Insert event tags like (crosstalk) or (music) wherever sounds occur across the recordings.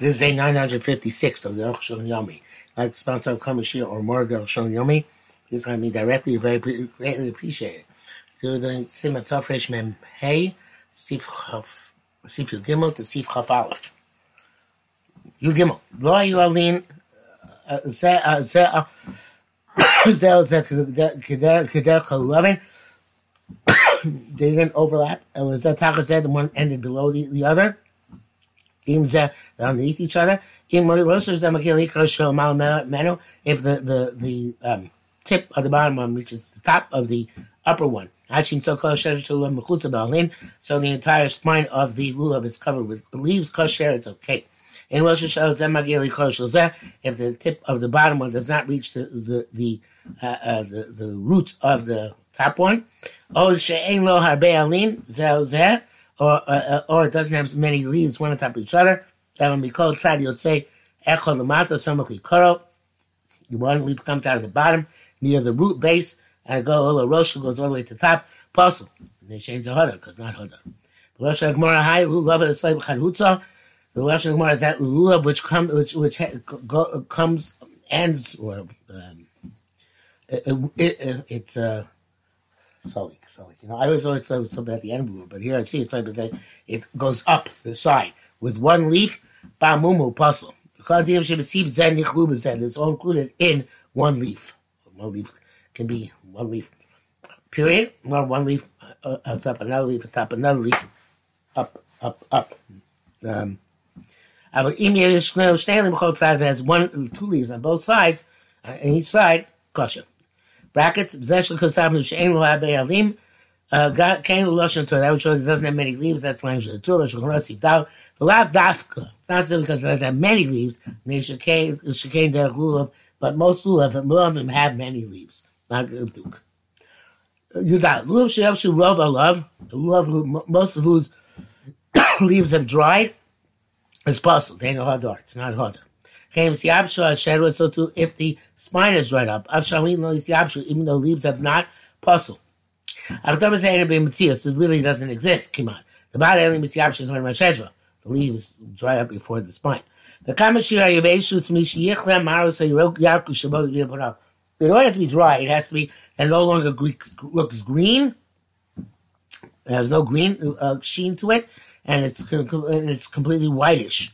This is day 956 of the Rosh Yomi. Like to sponsor of Kamashir or more the Rosh Yomi, please let me directly, very greatly appreciate it. Through the Sima Tov Mem Hey, Sif Chaf, Gimel to Sif Chaf Aleph. Yud Gimel. Lo Ayu Alin, uh, Ze, uh, Ze, uh, (coughs) Ze, Ze, Keder Kolovin. (coughs) They didn't overlap. And was that Taka said one ended below the, the other? Im Ze, underneath each other. Makil Mal Menu. If the, the, the, um, tip of the bottom one reaches the top of the upper one. So the entire spine of the lulav is covered with leaves, kosher, it's okay. In Rosh Hashanah, if the tip of the bottom one does not reach the the the uh, uh, the, the root of the top one, or uh, uh, or it doesn't have many leaves one on top of each other, that will be called tzad yotzei echol lamata samach likaro. One leaf comes out of the bottom near the root base, and go all the rosh goes all the way to the top. Puzzle. They change the hudder because not hudder. The Rosh Gemara high lulav is like charutza. The Rosh Gemara is that lulav which comes which which go, comes ends or um, it, it, it, it's uh sorry sorry you know I was always thought it was something at the end of the but here I see it's like that it goes up the side with one leaf. Bamumu puzzle. It's all included in one leaf. One leaf can be one leaf period, or one leaf uh, on top another leaf on top another leaf, up, up, up. Um, has one, two leaves on both sides, uh, and each side, kosher. Brackets, possession kosabnu she'en alim, uh, kain loshen to that which doesn't have many leaves, that's language of the Torah, shulchan dal, the lav dafka, it's not simply because it doesn't have many leaves, shekain derech lulav, but most lulav, and of them have many leaves, not Duke. Yudat. Lulav sheyav shu rov alav. Lulav, most of whose (coughs) leaves have dried, it's possible. They know hadar. It's not hadar. So too, if the spine is dried up, even though leaves have not puzzle. It really doesn't exist. Kiman. The body The leaves dry up before the spine. The kamashira yaveshus mishiyichlem maros yarku shabot in order to be dry, it has to be and no longer looks green. It has no green uh, sheen to it, and it's and it's completely whitish.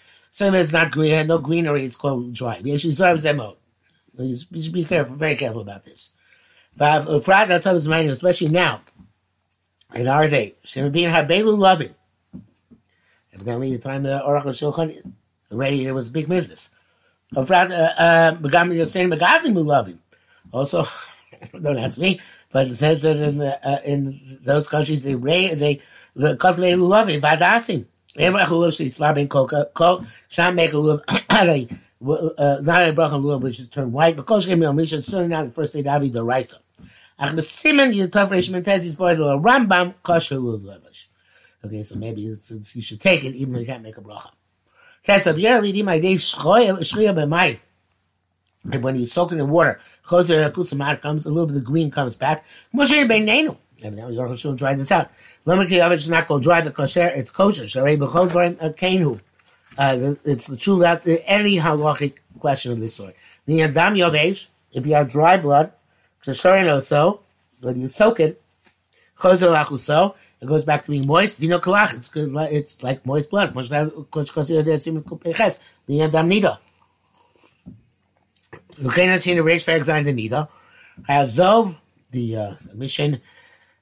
So it's not green, no greenery. It's called dry. You should be careful, very careful about this. Uh, especially now, in our day, being habelu loving. Evidently, the time the Aruch HaShulchan, already it was a big business. Also, don't ask me, but it says that in, uh, in those countries they they cultivate lulav vadasim. Bracha lulav uh, (coughs) uh, which is turned white. Because certainly not the first day the Raisa. Okay, so maybe you should take it even though you can't make a bracha. And when you soak it in water, comes a little bit of the green comes back. Evidently, York should try this out. Lemon is not going to dry the kosher, it's kosher. Uh, it's the true that any halachic question of this sort. The Adam Yovesh, if you have dry blood, so, when you soak it, it goes back to being moist. Dino kalach, it's good, it's like moist blood. The Adam Nida. See the race for exile the Nida. Azov, the uh, mission,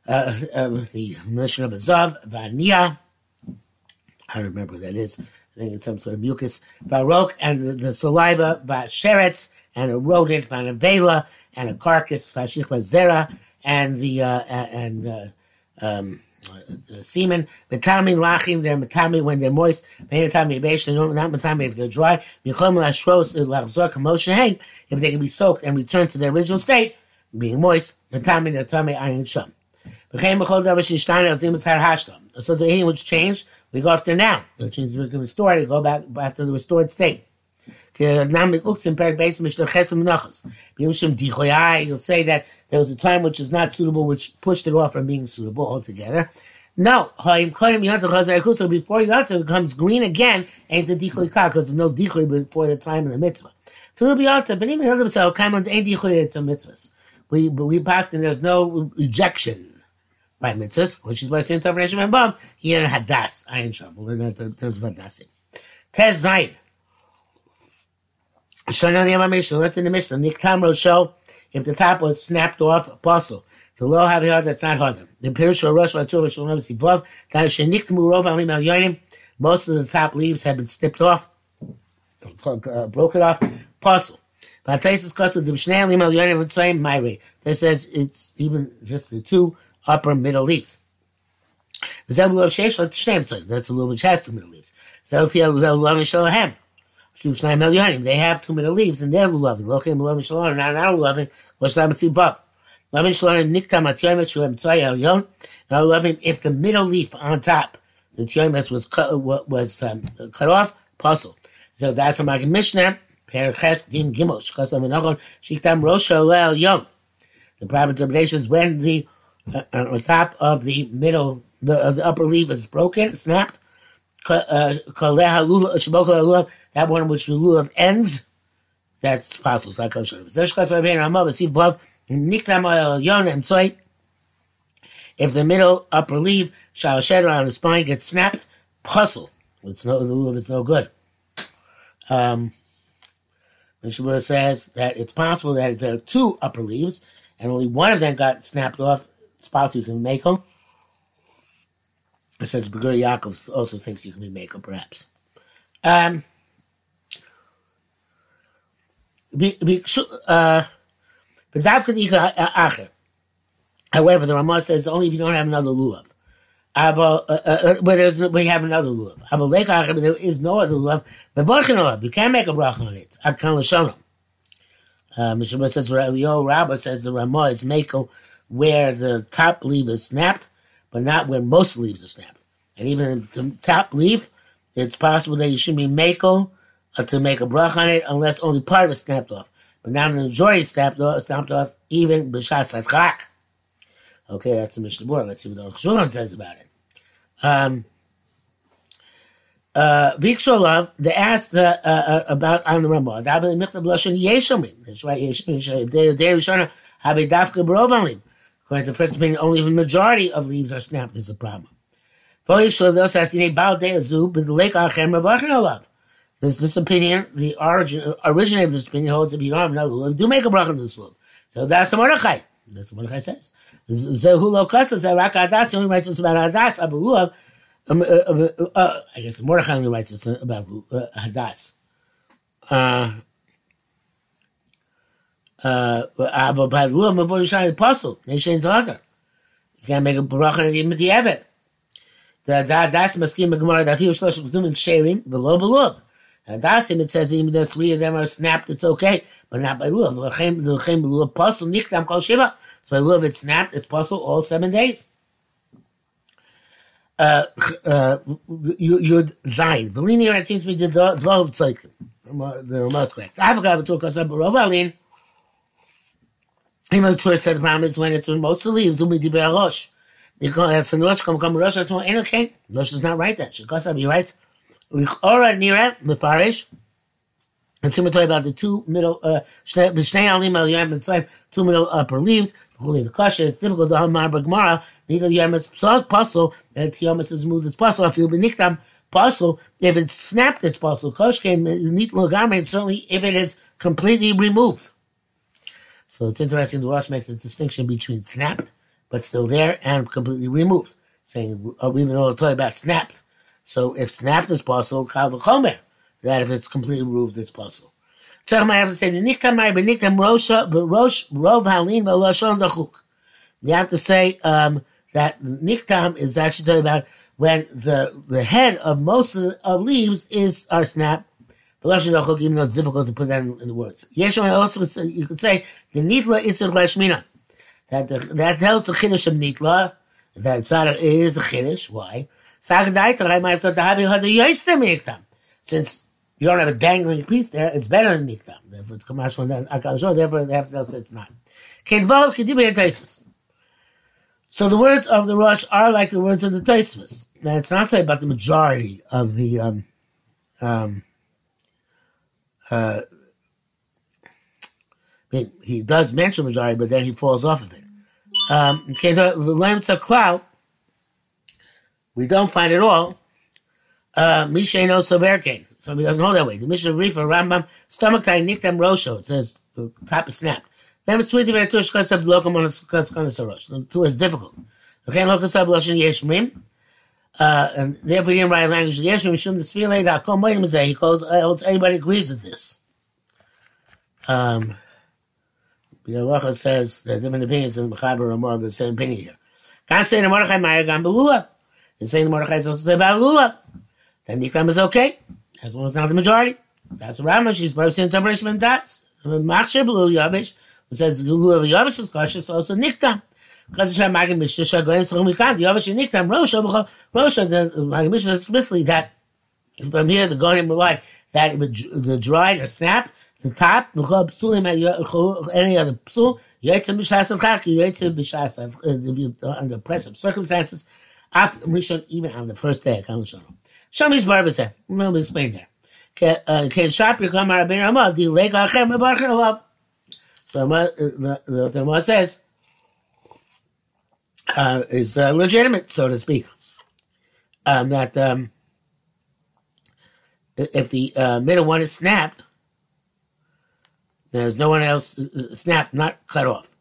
uh, uh, the mission of Azov, Vania. I don't remember what that is. I think it's some sort of mucus. Varok, and the, saliva, Vasheretz, and a rodent, Vanavela, and a carcass, Vashich Zera, and the, uh, and, uh, um, uh, semen. Matami lachim, they're matami when they're moist. Matami beish, not matami if they're dry. Michom lashros lachzor kamoshe if they can be soaked and returned to their original state, being moist. Matami, they're tami ayin sham. So the eating which changed, we go after now. Which means we can restore it, go back after the restored state. You'll say that there was a time which is not suitable, which pushed it off from being suitable altogether. No, before Yatsa becomes green again, ain't the dichoy because there's no dichoy before the time of the mitzvah. But even himself, ain't dichoy it's a mitzvah. We we pass and there's no rejection by mitzvahs, which is why same time Reshim and Bam, here hadas, ayin shabul, there's there's vadasim. Tez zayin. Shana Yama Mishnah, that's in the Mishnah. Niktam Rosho, if the top was snapped off, apostle. The low have heard that's not hard. The Pirish Rosh Vatur Shalom Sivov, that is Sheniktam Rov Alim Al Yonim, most of the top leaves have been snipped off, uh, broken off, apostle. But Taisus cut to the Mishnah Alim Al Yonim would say my way. This says it's even just the two upper middle leaves. That's a little which has two middle leaves. So if you have a lulav shalahem, they have two middle leaves and they're lulavim. Lochim lulavim shalom, not not lulavim. What's that? See vav. Lavin shalom niktam atyomes shuem tzoy elyon. Now lulavim if the middle leaf on top, the tyomes was cut was um, cut off, puzzle. So that's a Maggid Mishnah. Perches din gimel shkasam menachon shiktam rosh elyon. The proper interpretation is when the uh, on top of the middle, the, the upper leaf is broken, snapped. Uh, that one which the lulav ends, that's possible. If the middle upper leaf, shall shed around the spine gets snapped, puzzle. It's no, the lulav is no good. Um, Mishnah says that it's possible that there are two upper leaves, and only one of them got snapped off spots you can make them. It says Begur Yaakov also thinks you can be them, perhaps. Um, uh, However, the Ramah says only if you don't have another lulav. Uh, uh, uh, but there's, we have another lulav. But there is no other lulav. You can't make a bracha on it. Akan l'shonim. Uh, Mishnah says Rabbah says the Ramah is makel where the top leaf is snapped, but not where most leaves are snapped. And even the top leaf, it's possible that you should be mako uh, to make a brach on it unless only part is snapped off. But now the majority is snapped off, snapped off even b'shas l'chak. Okay, that's the Mishnah. Let's see what the Shulchan says about it. Um, uh, Viksholav, they asked uh, uh, about on the Ramah. That's right. Rishona have a dafka barovalim. According to the first opinion, only the majority of leaves are snapped is a problem. The Brahno love. This opinion, the origin, originator of this opinion holds if you don't have another lulav, do make a bracha on this lulav. So that's the Mordechai. That's what Mordechai says. Zehulo Kasa Rak Adas, he only writes this about Hadas, Abu. Um, uh, uh, uh, I guess Mordechai only writes this about uh, Hadas. Uh, bei Lua, man wurde schon ein Apostel, nicht ein Sacher. Ich kann mir gebrochen in mit die Evet. Da, da, das Maskim Gemara, viel Schloss Bethum and Sherim, below below. And that's him, it says even though three of them are snapped, it's okay, but not by Lulav. L'chem, l'chem, Lulav, Apostle, nicht am Kol Shiva. So by Lulav, it's snapped, it's Apostle all seven days. Uh, uh, Yud Zayin. The linear, to be the Dvav Tzaikim. The most correct. I forgot to talk about Rav Alin. Torah said the problem is when it's when most of the leaves, divrei rosh. Because as from Rosh, come come Rosh, that's more okay. Rosh is not right then. Shekosab, he writes, Lichora nira, lefarish, and Tzimmer told about the two middle, uh, Shnei Alim Al Yam and two middle upper leaves, Holy Kasha, it's difficult to have Marbar Gemara, neither Yam is puzzle, that Yam is smooth as possible, if you'll be Nichtam, puzzle, if it's snapped, it's puzzle. Kosh came, Nit Logame, certainly if it is completely removed. So it's interesting. The Rosh makes a distinction between snapped, but still there, and completely removed, saying uh, even though it's about snapped. So if snapped is possible, kal v'chomer, that if it's completely removed, it's possible. So I have to say the niktam rosh rov halin dachuk. You have to say um, that niktam is actually talking about when the the head of most of, the, of leaves is are Even though it's difficult to put that in, in the words. Yeshua also you could say the nitla is a lashmina. That the, that tells the chiddush of nitla that it is a chiddush. Why? Since you don't have a dangling piece there, it's better than miktam. Therefore, it's commercial then Therefore, they have to say it's not. So the words of the Rosh are like the words of the Taisvus. Now it's not saying about the majority of the um, um, uh, mean, he does mention majority, but then he falls off of it. Um, the we don't find it all. Uh, Misha knows Soverkin. Somebody doesn't hold that way. The Mishnah Reefer Rambam stomach tie niktam rosho. It says the top is snapped. It's tweeted by Tush Kasav Lokum on Kasarosh. The tour is difficult. Okay, Lokasav Loshin Yeshmim. Uh, and therefore he didn't write language the that. He calls, uh, everybody agrees with this. Um, Yalacha says there are different opinions in Mechaber Ramah of the same opinion here. Can't say the Mordechai Meyer Gam Belula. And saying the Mordechai is also about Lula. Then Nikam is okay as long as not the majority. That's Rama. She's person in Tavrishman Das. Machshir Blue Yavish, who says Lulu Yavish is cautious, also Niktam. Because Hashem Magin so we can't. Yavish and Niktam, Rosha, Rosha, the Magin Mishra says explicitly that from here the Gonim rely that the dried or snap, the top, the psulim, any other psul, Yaitza Bishas Al-Chak, Yaitza Bishas uh, under oppressive circumstances, after Rishon, even on the first day. Shami's barber said, let me explain there. Can uh, sharp become Rabbeinu Ramah, the leg achem mebarcher alav. So uh, the, the, the Ramah says, uh, is uh, legitimate, so to speak. Um, that um, if the uh, middle one is snapped, there's no one else uh, snapped, not cut off.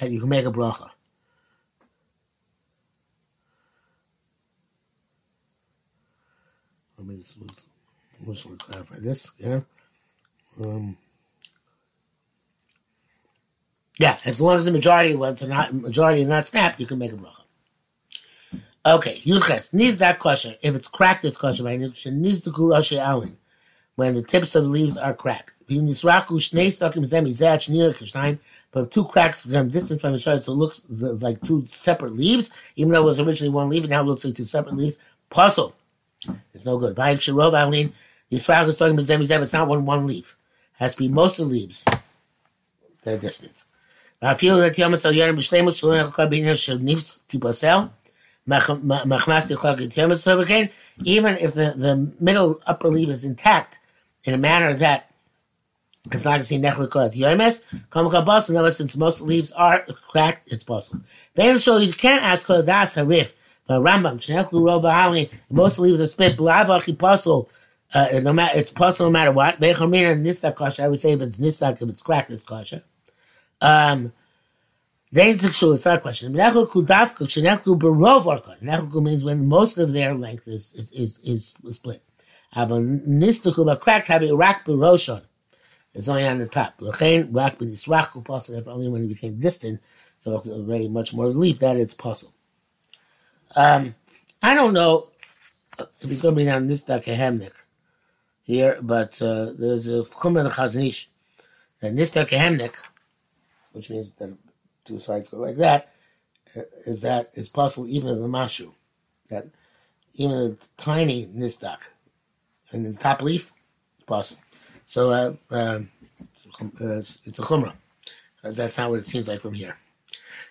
That you can make a bracha. Let me just, let's clarify this. Yeah. Um, yeah, as long as the majority of ones are not majority are not snapped, you can make a bracha. Okay, Yuches needs that question. If it's cracked, it's kosher. Needs the kurashi alin when the tips of the leaves are cracked. But two cracks become distant from each other, so it looks like two separate leaves, even though it was originally one leaf, and now it looks like two separate leaves. Puzzle. It's no good. It's not one one leaf. It has to be most of the leaves. They're distant. B'Inyan Shel Nifs Tipasel Machmas Tichlag Yom Sal even if the, the middle upper leaf is intact in a manner that it's not going to see Nechlikot Yomes, Kam Kabas, and since most leaves are cracked, it's possible. Then so you can't ask Das Harif but Rambam, Shnechlu Rova Ali, most leaves are split, Blavach Puzzle. Uh, no matter, it's possible no matter what. Bechamina Nistak Kasha, I would say if it's Nistak, if it's cracked, it's Kasha. Um, then it's a it's not a question. Nechlu Kudavku, Shnechlu Barov Orkon. Nechlu means when most of their length is, is, is, is split. Have a Nistaku, but cracked, have a Rak Baroshon. It's only on the top. Lechain, Rak Benisraku, puzzle, only when it became distant, so it's already much more relief that it's puzzle. Um, I don't know if he's going to be on this Dakahemnik here, but uh, there's a Chumra Chaznish that this Dakahemnik, which means that two sides go like that, uh, is that it's possible even in the Mashu, that even a tiny nistak and the top leaf, it's possible. So uh, um, it's, uh, it's, it's a chumrah, that's not what it seems like from here.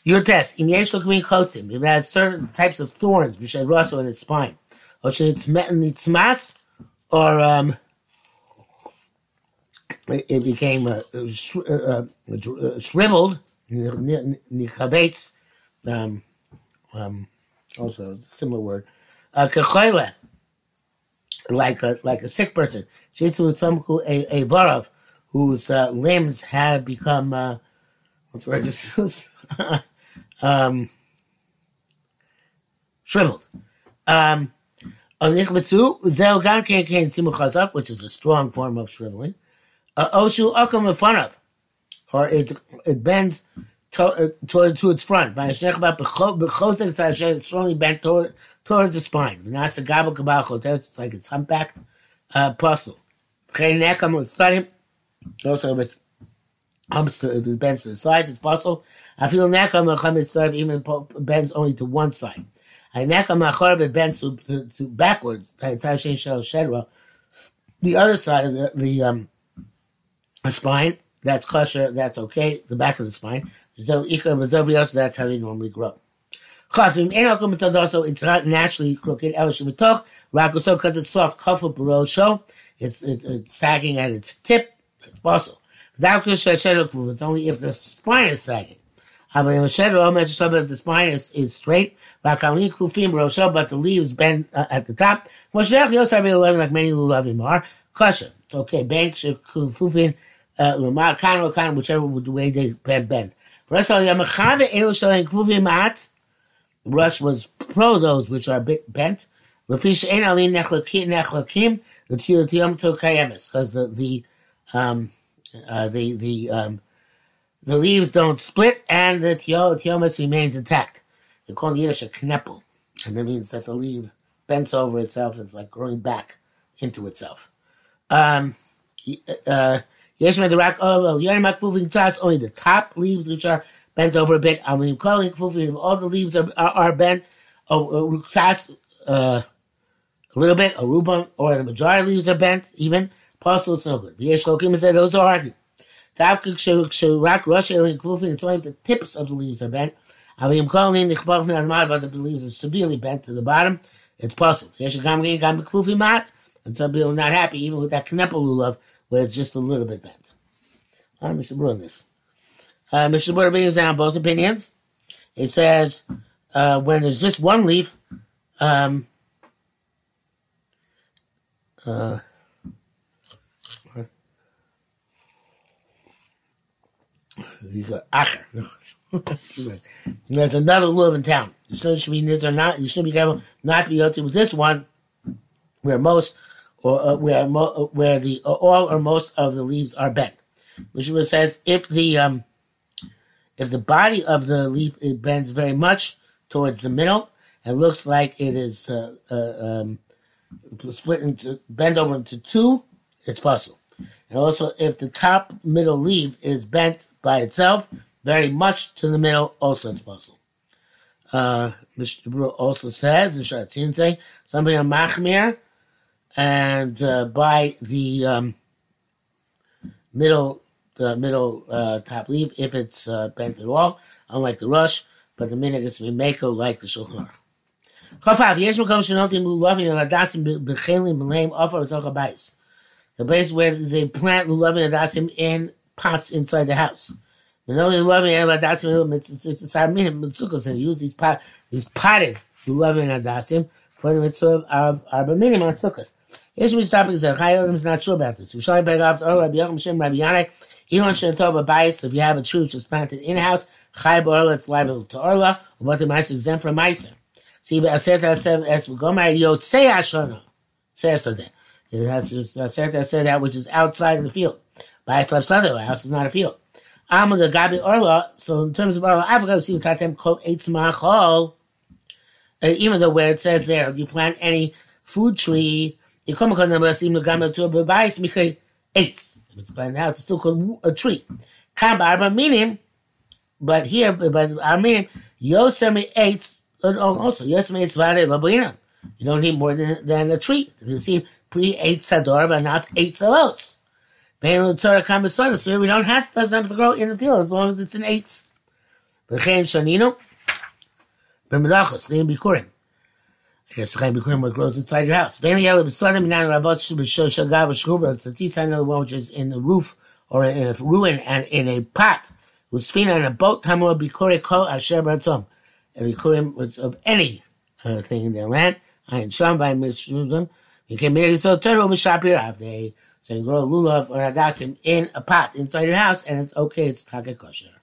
Yutes, im yesh lo kmin kotzim, it has certain types of thorns, which are also in its spine, or should it's met in its mass, or um, it became uh, sh- shriveled, nichavetz, um, um, also a similar word, uh, like a, like a sick person, shitzu tzamku a, a varav, whose uh, limbs have become, uh, what's the word just (laughs) used? um, shriveled. Um, which is a strong form of shriveling. Uh, Oshu akam of, or it it bends to, uh, toward to its front. By it's strongly bent toward, towards the spine. It's like it's humpbacked uh, puzzle. Also, if it's humps to, it bends to the sides, it's puzzle. I feel nekam even bends only to one side. I nekam achor it bends to, to, to backwards. The other side of the, the um, spine, that's kosher, that's okay. The back of the spine. So that's how they normally grow. Also it's not naturally crooked. Because it's soft. It's it, it's sagging at its tip. It's possible. It's only if the spine is sagging. But the spine is, is straight. But the leaves bend uh, at the top. Like many lulavim are. Kasha. It's okay. Bank kufin uh, lamar kan kan whichever way they bend bend. Rush was pro those which are bent. Because the the um, uh, the the um, the leaves don't split and the tiomas remains intact. They call Yiddish a kneppel, and that means that the leaf bends over itself. And it's like growing back into itself. Um, uh, Yesh the rock of only the top leaves which are bent over a bit. I mean, calling all the leaves are, are, are bent. Oh, uh, a little bit, a rubon, or the majority of leaves are bent, even. Possible, it's no good. Yesh Lokim said those are argued. Tavkik Shirak Russia Kfufin, it's only if the tips of the leaves are bent. I mean, calling the Chbach Min but the leaves are severely bent to the bottom. It's possible. Yesh Gam Gam Kfufin Mat, and some people are not happy even with that Kneppel lulav where it's just a little bit bent. I'm Mishnah Berurah this. Uh, Mishnah Berurah brings down both opinions. He says uh, when there's just one leaf, um, uh, (laughs) you got Acher. (laughs) There's another lulav in town. So should be or not. You should be careful not to be guilty with this one, where most or uh, where mo- where the uh, all or most of the leaves are bent. Which says if the um, if the body of the leaf it bends very much towards the middle and looks like it is uh, uh um, split into bends over into two, it's possible. And also, if the top middle leaf is bent by itself very much to the middle, also it's possible. Uh, Mr. Also says in Shatzin say somebody on Machmir and uh, by the um, middle the middle uh, top leaf if it's uh, bent at all, unlike the rush, but the minute it's mimeko like the shulchan aruch. The place where they plant lulavim and adasim in pots inside the house. And only lulavim and adasim it's a sarminim mitzukas and use these pot these potted lulavim and adasim for the mitzvah of arba minim on sukkahs. Here's what topic is that Chai is not sure about this. Shall beg off oh Rabbi Yochim Shem Rabbi Yanai. Elon should have a bias if you have a tree which is planted in house. Chai Orla, it's liable to Orla, but the mice exempt from mice. See, but Aseret said as we go my Yotzei Ashana. Says so there. Aseret said that which is outside in the field. Bias left side the house is not a field. Amma the Gabi Orla, so in terms of Orla, Africa, we see what Tatem called Eitz Machol. Even though where it says there, if you plant any food tree, you come across number sim gamma to a. It's by now it's still called a tree. Kam arba minim, but here but I mean yosemi eights also yosemi eights vade labrina. You don't need more than, than a tree. You see pre eight sador but not eight salos. So we don't have doesn't have to grow in the field as long as it's in eights. V'chein shanino b'melachos neim bikurim. Yes, Chaim Bikurim, what grows inside your house. It's the tzitza, another one which is in the roof or in a ruin and in a pot. Usfina in a boat, tamur bikure kol asher baratzom. And bikurim of any uh, thing in their land. Ayin sham by mishuzim. You can make so turtle b'shapir They So you grow lulav or hadasim in a pot inside your house, and it's okay, it's take kosher.